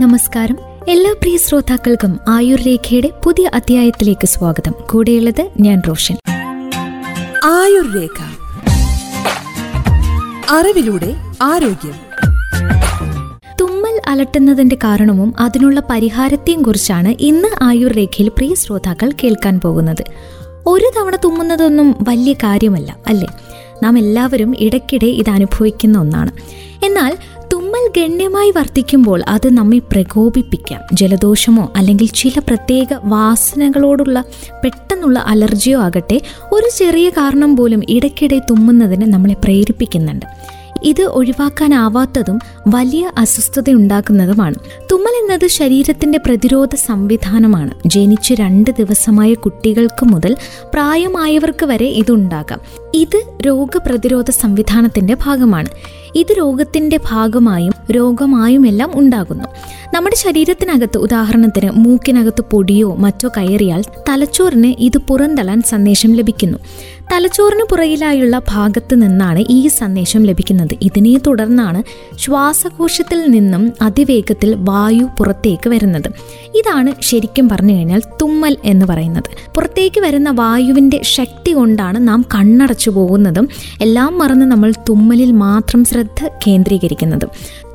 നമസ്കാരം. എല്ലാ പ്രിയ ശ്രോതാക്കൾക്കും ആയുർ രേഖയുടെ പുതിയ അധ്യായത്തിലേക്ക് സ്വാഗതം. കൂടെയുള്ളത് ഞാൻ റോഷൻ. ആയുർരേഖ. അറിവിലൂടെ ആരോഗ്യം. തുമ്മൽ അലട്ടുന്നതിന്റെ കാരണവും അതിനുള്ള പരിഹാരത്തെയും കുറിച്ചാണ് ഇന്ന് ആയുർ രേഖയിൽ പ്രിയ ശ്രോതാക്കൾ കേൾക്കാൻ പോകുന്നത്. ഒരു തവണ തുമ്മുന്നതൊന്നും വലിയ കാര്യമല്ല അല്ലേ? നാം എല്ലാവരും ഇടയ്ക്കിടെ ഇത് അനുഭവിക്കുന്ന ഒന്നാണ്. എന്നാൽ തുമ്മൽ ഗണ്യമായി വർദ്ധിക്കുമ്പോൾ അത് നമ്മെ പ്രകോപിപ്പിക്കാം. ജലദോഷമോ അല്ലെങ്കിൽ ചില പ്രത്യേക വാസനകളോടുള്ള പെട്ടെന്നുള്ള അലർജിയോ ആകട്ടെ ഒരു ചെറിയ കാരണം പോലും ഇടയ്ക്കിടെ തുമ്മുന്നതിന് നമ്മളെ പ്രേരിപ്പിക്കുന്നുണ്ട്. ഇത് ഒഴിവാക്കാനാവാത്തതും വലിയ അസ്വസ്ഥത ഉണ്ടാക്കുന്നതുമാണ് തുമ്മൽ എന്നത് ശരീരത്തിന്റെ പ്രതിരോധ സംവിധാനമാണ്. ജനിച്ച് രണ്ട് ദിവസമായ കുട്ടികൾക്ക് മുതൽ പ്രായമായവർക്ക് വരെ ഇതുണ്ടാകാം. ഇത് രോഗപ്രതിരോധ സംവിധാനത്തിന്റെ ഭാഗമാണ്. ഇത് രോഗത്തിന്റെ ഭാഗമായും രോഗമായും എല്ലാം ഉണ്ടാകുന്നു. നമ്മുടെ ശരീരത്തിനകത്ത് ഉദാഹരണത്തിന് മൂക്കിനകത്ത് പൊടിയോ മറ്റോ കയറിയാൽ തലച്ചോറിന് ഇത് പുറന്തള്ളാൻ സന്ദേശം ലഭിക്കുന്നു. തലച്ചോറിന് പുറകിലായുള്ള ഭാഗത്ത് നിന്നാണ് ഈ സന്ദേശം ലഭിക്കുന്നത്. ഇതിനെ തുടർന്നാണ് ശ്വാസകോശത്തിൽ നിന്നും അതിവേഗത്തിൽ വായു പുറത്തേക്ക് വരുന്നത്. ഇതാണ് ശരിക്കും പറഞ്ഞു കഴിഞ്ഞാൽ തുമ്മൽ എന്ന് പറയുന്നത്. പുറത്തേക്ക് വരുന്ന വായുവിന്റെ ശക്തി കൊണ്ടാണ് നാം കണ്ണടച്ചു പോകുന്നതും എല്ലാം മറന്ന് നമ്മൾ തുമ്മലിൽ മാത്രം ശ്രദ്ധ കേന്ദ്രീകരിക്കുന്നതും.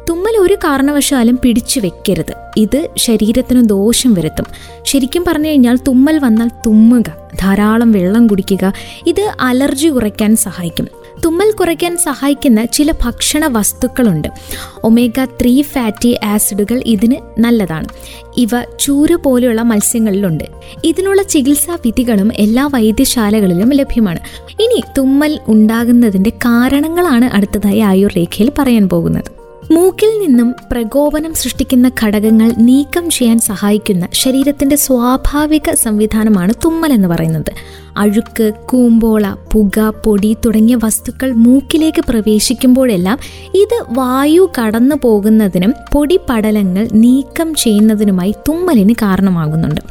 തുമ്മൽ ഒരു കാരണവശാലും പിടിച്ചു വെക്കരുത്. ഇത് ശരീരത്തിന് ദോഷം വരുത്തും. ശരിക്കും പറഞ്ഞു കഴിഞ്ഞാൽ തുമ്മൽ വന്നാൽ തുമ്മുക ധാരാളം വെള്ളം കുടിക്കുക ഇത് അലർജി കുറയ്ക്കാൻ സഹായിക്കും. തുമ്മൽ കുറയ്ക്കാൻ സഹായിക്കുന്ന ചില ഭക്ഷണ വസ്തുക്കളുണ്ട്. ഒമേഗ ത്രീ ഫാറ്റി ആസിഡുകൾ ഇതിന് നല്ലതാണ്. ഇവ ചൂര പോലെയുള്ള മത്സ്യങ്ങളിലുണ്ട്. ഇതിനുള്ള ചികിത്സാ വിധികളും എല്ലാ വൈദ്യശാലകളിലും ലഭ്യമാണ്. ഇനി തുമ്മൽ ഉണ്ടാകുന്നതിന്റെ കാരണങ്ങളാണ് അടുത്തതായി ആയുർരേഖയിൽ പറയാൻ പോകുന്നത്. മൂക്കിൽ നിന്നും പ്രകോപനം സൃഷ്ടിക്കുന്ന ഘടകങ്ങൾ നീക്കം ചെയ്യാൻ സഹായിക്കുന്ന ശരീരത്തിന്റെ സ്വാഭാവിക സംവിധാനമാണ് തുമ്മൽ എന്ന് പറയുന്നത്. അഴുക്ക് കൂമ്പോള പുക പൊടി തുടങ്ങിയ വസ്തുക്കൾ മൂക്കിലേക്ക് പ്രവേശിക്കുമ്പോഴെല്ലാം ഇത് വായു കടന്നു പോകുന്നതിനും പൊടിപടലങ്ങൾ നീക്കം ചെയ്യുന്നതിനുമായി തുമ്മലിന് കാരണമാകുന്നുണ്ട്.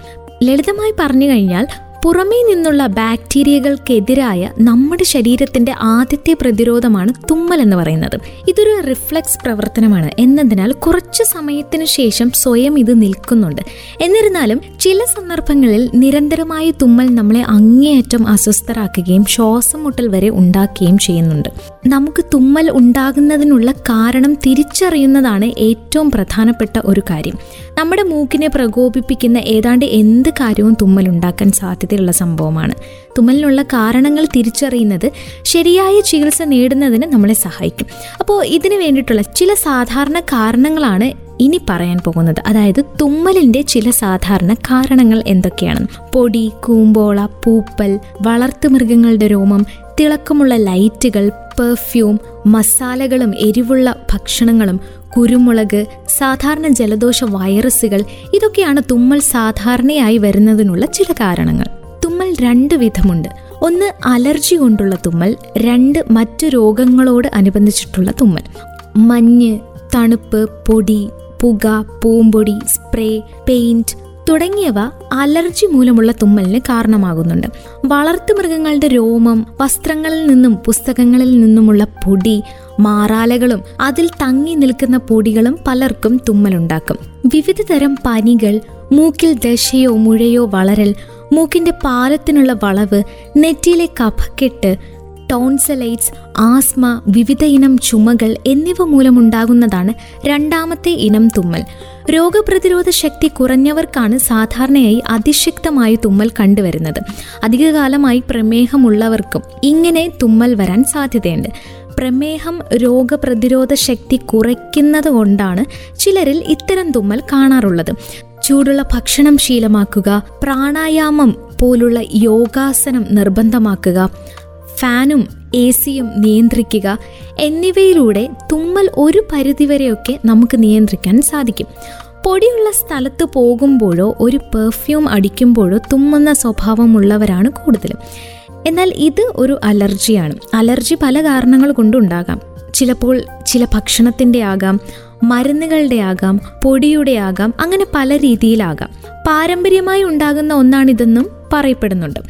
ലളിതമായി പറഞ്ഞു കഴിഞ്ഞാൽ പുറമേ നിന്നുള്ള ബാക്ടീരിയകൾക്കെതിരായ നമ്മുടെ ശരീരത്തിന്റെ ആദ്യത്തെ പ്രതിരോധമാണ് തുമ്മൽ എന്ന് പറയുന്നത്. ഇതൊരു റിഫ്ലക്സ് പ്രവർത്തനമാണ്. എന്നതിനാൽ കുറച്ചു സമയത്തിന് ശേഷം സ്വയം ഇത് നിൽക്കുന്നുണ്ട്. എന്നിരുന്നാലും ചില സന്ദർഭങ്ങളിൽ നിരന്തരമായ തുമ്മൽ നമ്മളെ അങ്ങേയറ്റം അസ്വസ്ഥരാക്കുകയും ശ്വാസം മുട്ടൽ വരെ ഉണ്ടാക്കുകയും ചെയ്യുന്നുണ്ട്. നമുക്ക് തുമ്മൽ ഉണ്ടാകുന്നതിനുള്ള കാരണം തിരിച്ചറിയുന്നതാണ് ഏറ്റവും പ്രധാനപ്പെട്ട ഒരു കാര്യം. നമ്മുടെ മൂക്കിനെ പ്രകോപിപ്പിക്കുന്ന ഏതാണ്ട് എന്ത് കാര്യവും തുമ്മൽ ഉണ്ടാക്കാൻ സാധ്യതയുള്ള സംഭവമാണ്. തുമ്മലിനുള്ള കാരണങ്ങൾ തിരിച്ചറിയുന്നത് ശരിയായ ചികിത്സ നേടുന്നതിന് നമ്മളെ സഹായിക്കും. അപ്പോൾ ഇതിന് വേണ്ടിയിട്ടുള്ള ചില സാധാരണ കാരണങ്ങളാണ് ഇനി പറയാൻ പോകുന്നത് അതായത് തുമ്മലിന്റെ ചില സാധാരണ കാരണങ്ങൾ എന്തൊക്കെയാണ്? പൊടി കൂമ്പോള പൂപ്പൽ വളർത്തു മൃഗങ്ങളുടെ രോമം തിളക്കമുള്ള ലൈറ്റുകൾ പെർഫ്യൂം മസാലകളും എരിവുള്ള ഭക്ഷണങ്ങളും കുരുമുളക് സാധാരണ ജലദോഷ വൈറസുകൾ ഇതൊക്കെയാണ് തുമ്മൽ സാധാരണയായി വരുന്നതിനുള്ള ചില കാരണങ്ങൾ. തുമ്മൽ രണ്ട് വിധമുണ്ട്. ഒന്ന് അലർജി കൊണ്ടുള്ള തുമ്മൽ രണ്ട് മറ്റു രോഗങ്ങളോട് അനുബന്ധിച്ചിട്ടുള്ള തുമ്മൽ. മഞ്ഞ് തണുപ്പ് പൊടി പുക പൂമ്പൊടി സ്പ്രേ പെയിന്റ് തുടങ്ങിയവ അലർജി മൂലമുള്ള തുമ്മലിന് കാരണമാകുന്നുണ്ട്. വളർത്തു മൃഗങ്ങളുടെ രോമം വസ്ത്രങ്ങളിൽ നിന്നും പുസ്തകങ്ങളിൽ നിന്നുമുള്ള പൊടി മാറാലകളും അതിൽ തങ്ങി നിൽക്കുന്ന പൊടികളും പലർക്കും തുമ്മലുണ്ടാക്കും. വിവിധ തരം പനികൾ മൂക്കിൽ ദശയോ മുഴയോ വളരൽ മൂക്കിന്റെ പാലത്തിനുള്ള വളവ് നെറ്റിയിലെ കഫക്കെട്ട് ടോൺസലൈറ്റ്സ് ആസ്മ വിവിധ ഇനം ചുമകൾ എന്നിവ മൂലമുണ്ടാകുന്നതാണ് രണ്ടാമത്തെ ഇനം തുമ്മൽ. രോഗപ്രതിരോധ ശക്തി കുറഞ്ഞവർക്കാണ് സാധാരണയായി അതിശക്തമായ തുമ്മൽ കണ്ടുവരുന്നത്. അധികകാലമായി പ്രമേഹമുള്ളവർക്കും ഇങ്ങനെ തുമ്മൽ വരാൻ സാധ്യതയുണ്ട്. പ്രമേഹം രോഗപ്രതിരോധ ശക്തി കുറയ്ക്കുന്നത് കൊണ്ടാണ് ചിലരിൽ ഇത്തരം തുമ്മൽ കാണാറുള്ളത്. ചൂടുള്ള ഭക്ഷണം ശീലമാക്കുക പ്രാണായാമം പോലുള്ള യോഗാസനം നിർബന്ധമാക്കുക ഫാനും എ സിയും നിയന്ത്രിക്കുക എന്നിവയിലൂടെ തുമ്മൽ ഒരു പരിധിവരെയൊക്കെ നമുക്ക് നിയന്ത്രിക്കാൻ സാധിക്കും. പൊടിയുള്ള സ്ഥലത്ത് പോകുമ്പോഴോ ഒരു പെർഫ്യൂം അടിക്കുമ്പോഴോ തുമ്മുന്ന സ്വഭാവമുള്ളവരാണ് കൂടുതലും. എന്നാൽ ഇത് ഒരു അലർജിയാണ്. അലർജി പല കാരണങ്ങൾ കൊണ്ടുണ്ടാകാം. ചിലപ്പോൾ ചില ഭക്ഷണത്തിന്റെ ആകാം മരുന്നുകളുടെ ആകാം പൊടിയുടെ ആകാം അങ്ങനെ പല രീതിയിലാകാം. പാരമ്പര്യമായി ഉണ്ടാകുന്ന ഒന്നാണിതെന്നും പറയപ്പെടുന്നുണ്ട്.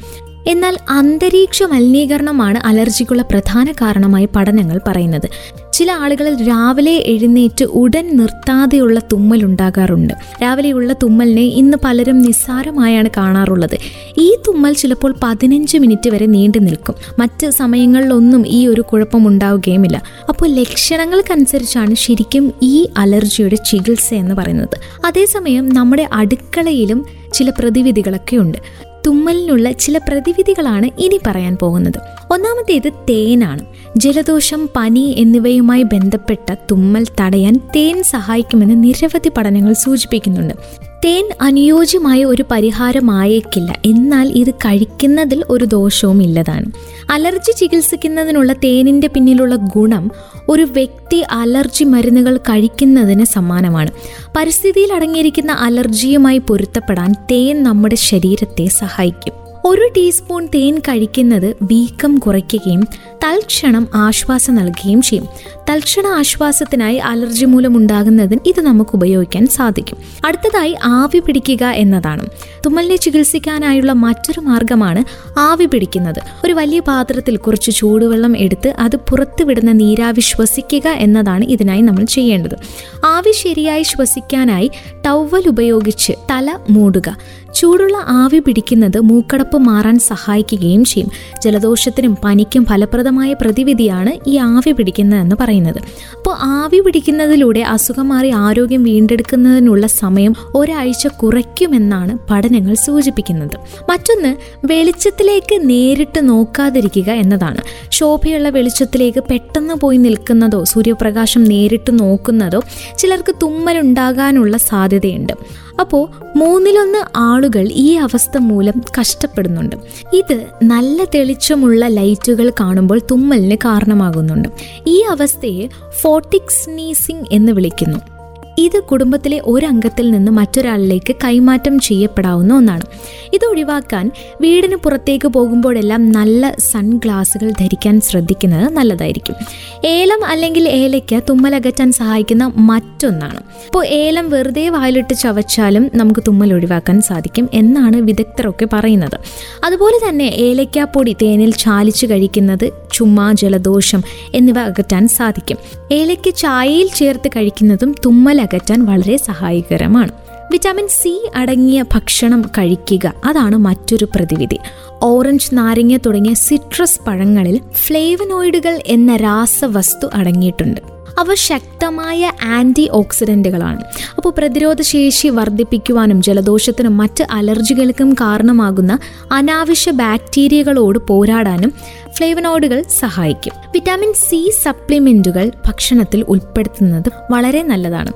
എന്നാൽ അന്തരീക്ഷ മലിനീകരണമാണ് അലർജിക്കുള്ള പ്രധാന കാരണമായി പഠനങ്ങൾ പറയുന്നത്. ചില ആളുകളിൽ രാവിലെ എഴുന്നേറ്റ് ഉടൻ നിർത്താതെയുള്ള തുമ്മൽ ഉണ്ടാകാറുണ്ട്. രാവിലെയുള്ള തുമ്മലിനെ ഇന്ന് പലരും നിസ്സാരമായാണ് കാണാറുള്ളത്. ഈ തുമ്മൽ ചിലപ്പോൾ പതിനഞ്ച് മിനിറ്റ് വരെ നീണ്ടു നിൽക്കും. മറ്റ് സമയങ്ങളിലൊന്നും ഈ ഒരു കുഴപ്പം ഉണ്ടാവുകയുമില്ല. അപ്പോൾ ലക്ഷണങ്ങൾക്കനുസരിച്ചാണ് ശരിക്കും ഈ അലർജിയുടെ ചികിത്സ എന്ന് പറയുന്നത്. അതേസമയം നമ്മുടെ അടുക്കളയിലും ചില പ്രതിവിധികളൊക്കെ ഉണ്ട് തുമ്മലിനുള്ള ചില പ്രതിവിധികളാണ് ഇനി പറയാൻ പോകുന്നത്. ഒന്നാമത്തേത് തേനാണ്. ജലദോഷം പനി എന്നിവയുമായി ബന്ധപ്പെട്ട തുമ്മൽ തടയാൻ തേൻ സഹായിക്കുമെന്ന് നിരവധി പഠനങ്ങൾ സൂചിപ്പിക്കുന്നുണ്ട്. തേൻ അനുയോജ്യമായ ഒരു പരിഹാരമായേക്കില്ല. എന്നാൽ ഇത് കഴിക്കുന്നതിൽ ഒരു ദോഷവും ഇല്ലതാണ്. അലർജി ചികിത്സിക്കുന്നതിനുള്ള തേനിന്റെ പിന്നിലുള്ള ഗുണം ഒരു വ്യക്തി അലർജി മരുന്നുകൾ കഴിക്കുന്നതിന് സമാനമാണ്. പരിസ്ഥിതിയിൽ അടങ്ങിയിരിക്കുന്ന അലർജിയുമായി പൊരുത്തപ്പെടാൻ തേൻ നമ്മുടെ ശരീരത്തെ സഹായിക്കും. ഒരു ടീസ്പൂൺ തേൻ കഴിക്കുന്നത് വീക്കം കുറയ്ക്കുകയും തൽക്ഷണം ആശ്വാസം നൽകുകയും ചെയ്യും. തൽക്ഷണ ആശ്വാസത്തിനായി അലർജി മൂലം ഉണ്ടാകുന്നതിന് ഇത് നമുക്ക് ഉപയോഗിക്കാൻ സാധിക്കും. അടുത്തതായി ആവി പിടിക്കുക എന്നതാണ്. തുമ്മലിനെ ചികിത്സിക്കാനായുള്ള മറ്റൊരു മാർഗമാണ് ആവി പിടിക്കുന്നത്. ഒരു വലിയ പാത്രത്തിൽ കുറച്ച് ചൂടുവെള്ളം എടുത്ത് അത് പുറത്തുവിടുന്ന നീരാവി ശ്വസിക്കുക എന്നതാണ് ഇതിനായി നമ്മൾ ചെയ്യേണ്ടത്. ആവി ശരിയായി ശ്വസിക്കാനായി ടവൽ ഉപയോഗിച്ച് തല മൂടുക. ചൂടുള്ള ആവി പിടിക്കുന്നത് മൂക്കടപ്പ് മാറാൻ സഹായിക്കുകയും ചെയ്യും. ജലദോഷത്തിനും പനിക്കും ഫലപ്രദമായ പ്രതിവിധിയാണ് ഈ ആവി പിടിക്കുന്നതെന്ന് പറയുന്നത്. അപ്പോൾ ആവി പിടിക്കുന്നതിലൂടെ അസുഖം മാറി ആരോഗ്യം വീണ്ടെടുക്കുന്നതിനുള്ള സമയം ഒരാഴ്ച കുറയ്ക്കുമെന്നാണ് പഠനങ്ങൾ സൂചിപ്പിക്കുന്നത്. മറ്റൊന്ന് വെളിച്ചത്തിലേക്ക് നേരിട്ട് നോക്കാതിരിക്കുക എന്നതാണ്. ശോഭയുള്ള വെളിച്ചത്തിലേക്ക് പെട്ടെന്ന് പോയി നിൽക്കുന്നതോ സൂര്യപ്രകാശം നേരിട്ട് നോക്കുന്നതോ ചിലർക്ക് തുമ്മലുണ്ടാകാനുള്ള സാധ്യതയുണ്ട്. അപ്പോൾ മൂന്നിലൊന്ന് ആളുകൾ ഈ അവസ്ഥ മൂലം കഷ്ടപ്പെടുന്നുണ്ട്. ഇത് നല്ല തെളിച്ചമുള്ള ലൈറ്റുകൾ കാണുമ്പോൾ തുമ്മലിന് കാരണമാകുന്നുണ്ട്. ഈ അവസ്ഥയെ ഫോട്ടിക് സ്നീസിംഗ് എന്ന് വിളിക്കുന്നു. ഇത് കുടുംബത്തിലെ ഒരംഗത്തിൽ നിന്ന് മറ്റൊരാളിലേക്ക് കൈമാറ്റം ചെയ്യപ്പെടാവുന്ന ഒന്നാണ്. ഇത് ഒഴിവാക്കാൻ വീടിന് പുറത്തേക്ക് പോകുമ്പോഴെല്ലാം നല്ല സൺഗ്ലാസുകൾ ധരിക്കാൻ ശ്രദ്ധിക്കുന്നത് നല്ലതായിരിക്കും. ഏലം അല്ലെങ്കിൽ ഏലയ്ക്ക് തുമ്മലകറ്റാൻ സഹായിക്കുന്ന മറ്റൊന്നാണ്. ഇപ്പോൾ ഏലം വെറുതെ വായിലിട്ട് ചവച്ചാലും നമുക്ക് തുമ്മൽ ഒഴിവാക്കാൻ സാധിക്കും എന്നാണ് വിദഗ്ധരൊക്കെ പറയുന്നത്. അതുപോലെ തന്നെ ഏലയ്ക്കാപ്പൊടി തേനിൽ ചാലിച്ച് കഴിക്കുന്നത് ചുമ ജലദോഷം എന്നിവ അകറ്റാൻ സാധിക്കും. ഏലയ്ക്ക് ചായയിൽ ചേർത്ത് കഴിക്കുന്നതും തുമ്മൽ അകറ്റാൻ വളരെ സഹായകരമാണ്. വിറ്റാമിൻ സി അടങ്ങിയ ഭക്ഷണം കഴിക്കുക അതാണ് മറ്റൊരു പ്രതിവിധി. ഓറഞ്ച് നാരങ്ങ തുടങ്ങിയ സിട്രസ് പഴങ്ങളിൽ ഫ്ലേവനോയിഡുകൾ എന്ന രാസവസ്തു അടങ്ങിയിട്ടുണ്ട്. അവ ശക്തമായ ആന്റി ഓക്സിഡന്റുകളാണ് അപ്പോൾ പ്രതിരോധ ശേഷി വർദ്ധിപ്പിക്കുവാനും ജലദോഷത്തിനും മറ്റ് അലർജികൾക്കും കാരണമാകുന്ന അനാവശ്യ ബാക്ടീരിയകളോട് പോരാടാനും ഫ്ലേവനോയിഡുകൾ സഹായിക്കും. വിറ്റാമിൻ സി സപ്ലിമെന്റുകൾ ഭക്ഷണത്തിൽ ഉൾപ്പെടുത്തുന്നത് വളരെ നല്ലതാണ്.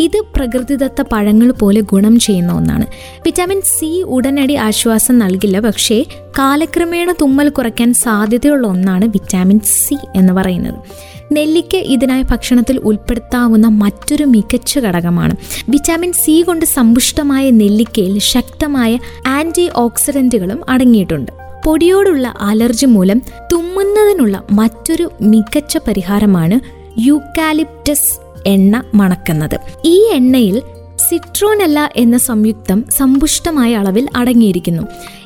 ഇത് പ്രകൃതിദത്ത പഴങ്ങൾ പോലെ ഗുണം ചെയ്യുന്ന ഒന്നാണ്. വിറ്റാമിൻ സി ഉടനടി ആശ്വാസം നൽകില്ല. പക്ഷേ കാലക്രമേണ തുമ്മൽ കുറയ്ക്കാൻ സാധ്യതയുള്ള ഒന്നാണ് വിറ്റാമിൻ സി എന്ന് പറയുന്നത്. നെല്ലിക്ക ഇതിനായി ഭക്ഷണത്തിൽ ഉൾപ്പെടുത്താവുന്ന മറ്റൊരു മികച്ച ഘടകമാണ്. വിറ്റാമിൻ സി കൊണ്ട് സമ്പുഷ്ടമായ നെല്ലിക്കയിൽ ശക്തമായ ആന്റി ഓക്സിഡന്റുകളും അടങ്ങിയിട്ടുണ്ട്. പൊടിയോടുള്ള അലർജി മൂലം തുമ്മുന്നതിനുള്ള മറ്റൊരു മികച്ച പരിഹാരമാണ് യൂക്കാലിപ്റ്റസ് എണ്ണ മണക്കുന്നത്. ഈ എണ്ണയിൽ സിട്രോനല്ല എന്ന സംയുക്തം സമ്പുഷ്ടമായ അളവിൽ അടങ്ങിയിരിക്കുന്നു.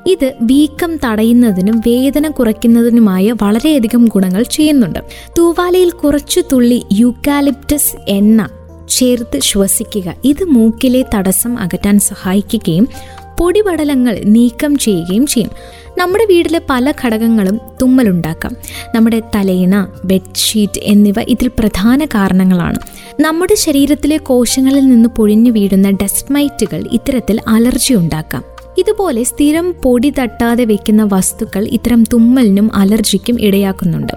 ഇത് വീക്കം തടയുന്നതിനും വേദന കുറയ്ക്കുന്നതിനുമായ വളരെയധികം ഗുണങ്ങൾ ചെയ്യുന്നുണ്ട്. തൂവാലയിൽ കുറച്ചു തുള്ളി യൂക്കാലിപ്റ്റസ് എണ്ണ ചേർത്ത് ശ്വസിക്കുക. ഇത് മൂക്കിലെ തടസ്സം അകറ്റാൻ സഹായിക്കുകയും പൊടിപടലങ്ങൾ നീക്കം ചെയ്യുകയും ചെയ്യും. നമ്മുടെ വീട്ടിലെ പല ഘടകങ്ങളും തുമ്മലുണ്ടാക്കാം. നമ്മുടെ തലയിണ ബെഡ്ഷീറ്റ് എന്നിവ ഇതിൽ പ്രധാന കാരണങ്ങളാണ്. നമ്മുടെ ശരീരത്തിലെ കോശങ്ങളിൽ നിന്ന് പൊഴിഞ്ഞു വീഴുന്ന ഡസ്റ്റ്മൈറ്റുകൾ ഇത്തരത്തിൽ അലർജി ഉണ്ടാക്കാം. ഇതുപോലെ സ്ഥിരം പൊടി തട്ടാതെ വെക്കുന്ന വസ്തുക്കൾ ഇത്തരം തുമ്മലിനും അലർജിക്കും ഇടയാക്കുന്നുണ്ട്.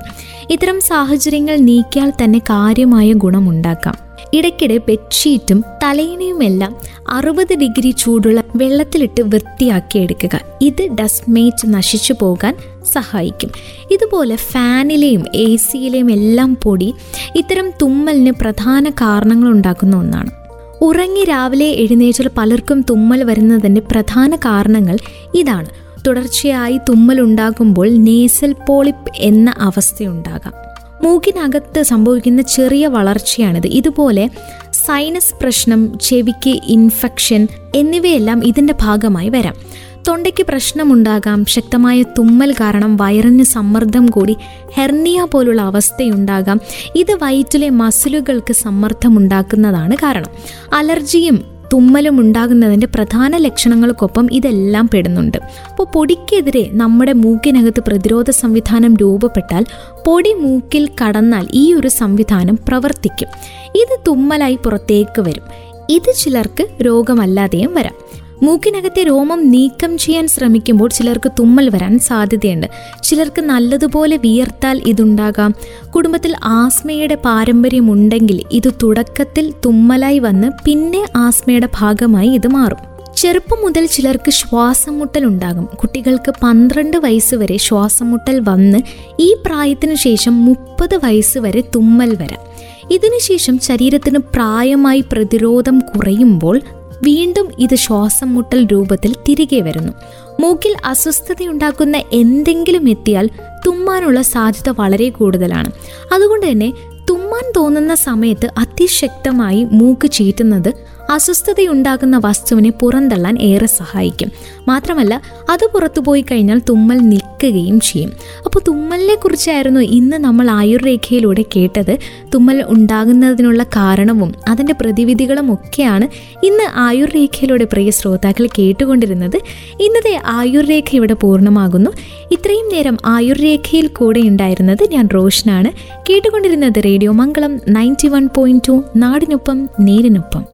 ഇത്തരം സാഹചര്യങ്ങൾ നീക്കിയാൽ തന്നെ കാര്യമായ ഗുണമുണ്ടാക്കാം. ഇടയ്ക്കിടെ ബെഡ്ഷീറ്റും തലയിണയുമെല്ലാം അറുപത് ഡിഗ്രി ചൂടുള്ള വെള്ളത്തിലിട്ട് വൃത്തിയാക്കി എടുക്കുക ഇത് ഡസ്റ്റ്മേറ്റ് നശിച്ചു പോകാൻ സഹായിക്കും. ഇതുപോലെ ഫാനിലെയും എ സിയിലെയും എല്ലാം പൊടി ഇത്തരം തുമ്മലിന് പ്രധാന കാരണങ്ങൾ ഉണ്ടാക്കുന്ന ഒന്നാണ്. ഉറങ്ങി രാവിലെ എഴുന്നേറ്റാൽ പലർക്കും തുമ്മൽ വരുന്നതിന്റെ പ്രധാന കാരണങ്ങൾ ഇതാണ്. തുടർച്ചയായി തുമ്മൽ ഉണ്ടാകുമ്പോൾ നേസൽ പോളിപ്പ് എന്ന അവസ്ഥയുണ്ടാകാം. മൂക്കിനകത്ത് സംഭവിക്കുന്ന ചെറിയ വളർച്ചയാണിത്. ഇതുപോലെ സൈനസ് പ്രശ്നം ചെവിക്ക് ഇൻഫെക്ഷൻ എന്നിവയെല്ലാം ഇതിന്റെ ഭാഗമായി വരാം. തൊണ്ടയ്ക്ക് പ്രശ്നമുണ്ടാകാം ശക്തമായ തുമ്മൽ കാരണം വയറിന് സമ്മർദ്ദം കൂടി ഹെർണിയ പോലുള്ള അവസ്ഥയുണ്ടാകാം. ഇത് വയറ്റിലെ മസിലുകൾക്ക് സമ്മർദ്ദം ഉണ്ടാക്കുന്നതാണ് കാരണം. അലർജിയും തുമ്മലും ഉണ്ടാകുന്നതിന്റെ പ്രധാന ലക്ഷണങ്ങൾക്കൊപ്പം ഇതെല്ലാം പെടുന്നുണ്ട്. അപ്പോൾ പൊടിക്കെതിരെ നമ്മുടെ മൂക്കിനകത്ത് പ്രതിരോധ സംവിധാനം രൂപപ്പെട്ടാൽ പൊടി മൂക്കിൽ കടന്നാൽ ഈ ഒരു സംവിധാനം പ്രവർത്തിക്കും. ഇത് തുമ്മലായി പുറത്തേക്ക് വരും. ഇത് ചിലർക്ക് രോഗമല്ലാതെയും വരാം. മൂക്കിനകത്തെ രോമം നീക്കം ചെയ്യാൻ ശ്രമിക്കുമ്പോൾ ചിലർക്ക് തുമ്മൽ വരാൻ സാധ്യതയുണ്ട്. ചിലർക്ക് നല്ലതുപോലെ വിയർത്താൽ ഇതുണ്ടാകാം. കുടുംബത്തിൽ ആസ്മയുടെ പാരമ്പര്യമുണ്ടെങ്കിൽ ഇത് തുടക്കത്തിൽ തുമ്മലായി വന്ന് പിന്നെ ആസ്മയുടെ ഭാഗമായി ഇത് മാറും. ചെറുപ്പം മുതൽ ചിലർക്ക് ശ്വാസം മുട്ടൽ ഉണ്ടാകും. കുട്ടികൾക്ക് പന്ത്രണ്ട് വയസ്സ് വരെ ശ്വാസം മുട്ടൽ വന്ന് ഈ പ്രായത്തിന് ശേഷം മുപ്പത് വയസ്സ് വരെ തുമ്മൽ വരാം. ഇതിനുശേഷം ശരീരത്തിന് പ്രായമായി പ്രതിരോധം കുറയുമ്പോൾ വീണ്ടും ഇത് ശ്വാസം മുട്ടൽ രൂപത്തിൽ തിരികെ വരുന്നു. മൂക്കിൽ അസ്വസ്ഥതയുണ്ടാക്കുന്ന എന്തെങ്കിലും എത്തിയാൽ തുമ്മാനുള്ള സാധ്യത വളരെ കൂടുതലാണ്. അതുകൊണ്ട് തന്നെ തുമ്മാൻ തോന്നുന്ന സമയത്ത് അതിശക്തമായി മൂക്ക് ചീറ്റുന്നത് അസ്വസ്ഥതയുണ്ടാകുന്ന വസ്തുവിനെ പുറന്തള്ളാൻ ഏറെ സഹായിക്കും. മാത്രമല്ല അത് പുറത്തുപോയി കഴിഞ്ഞാൽ തുമ്മൽ നിൽക്കുകയും ചെയ്യും. അപ്പോൾ തുമ്മലിനെ കുറിച്ചായിരുന്നു ഇന്ന് നമ്മൾ ആയുർരേഖയിലൂടെ കേട്ടത്. തുമ്മൽ ഉണ്ടാകുന്നതിനുള്ള കാരണവും അതിന്റെ പ്രതിവിധികളും ഒക്കെയാണ് ഇന്ന് ആയുർരേഖയിലൂടെ പ്രിയ ശ്രോതാക്കൾ കേട്ടുകൊണ്ടിരുന്നത്. ഇന്നത്തെ ആയുർരേഖ ഇവിടെ പൂർണമാകുന്നു. ഇത്രയും നേരം ആയുർരേഖയിൽ കൂടെ ഉണ്ടായിരുന്നത് ഞാൻ റോഷനാണ്. കേട്ടുകൊണ്ടിരുന്നത് radio Mangalam ninety one point two നാടിനൊപ്പം നേരിനൊപ്പം.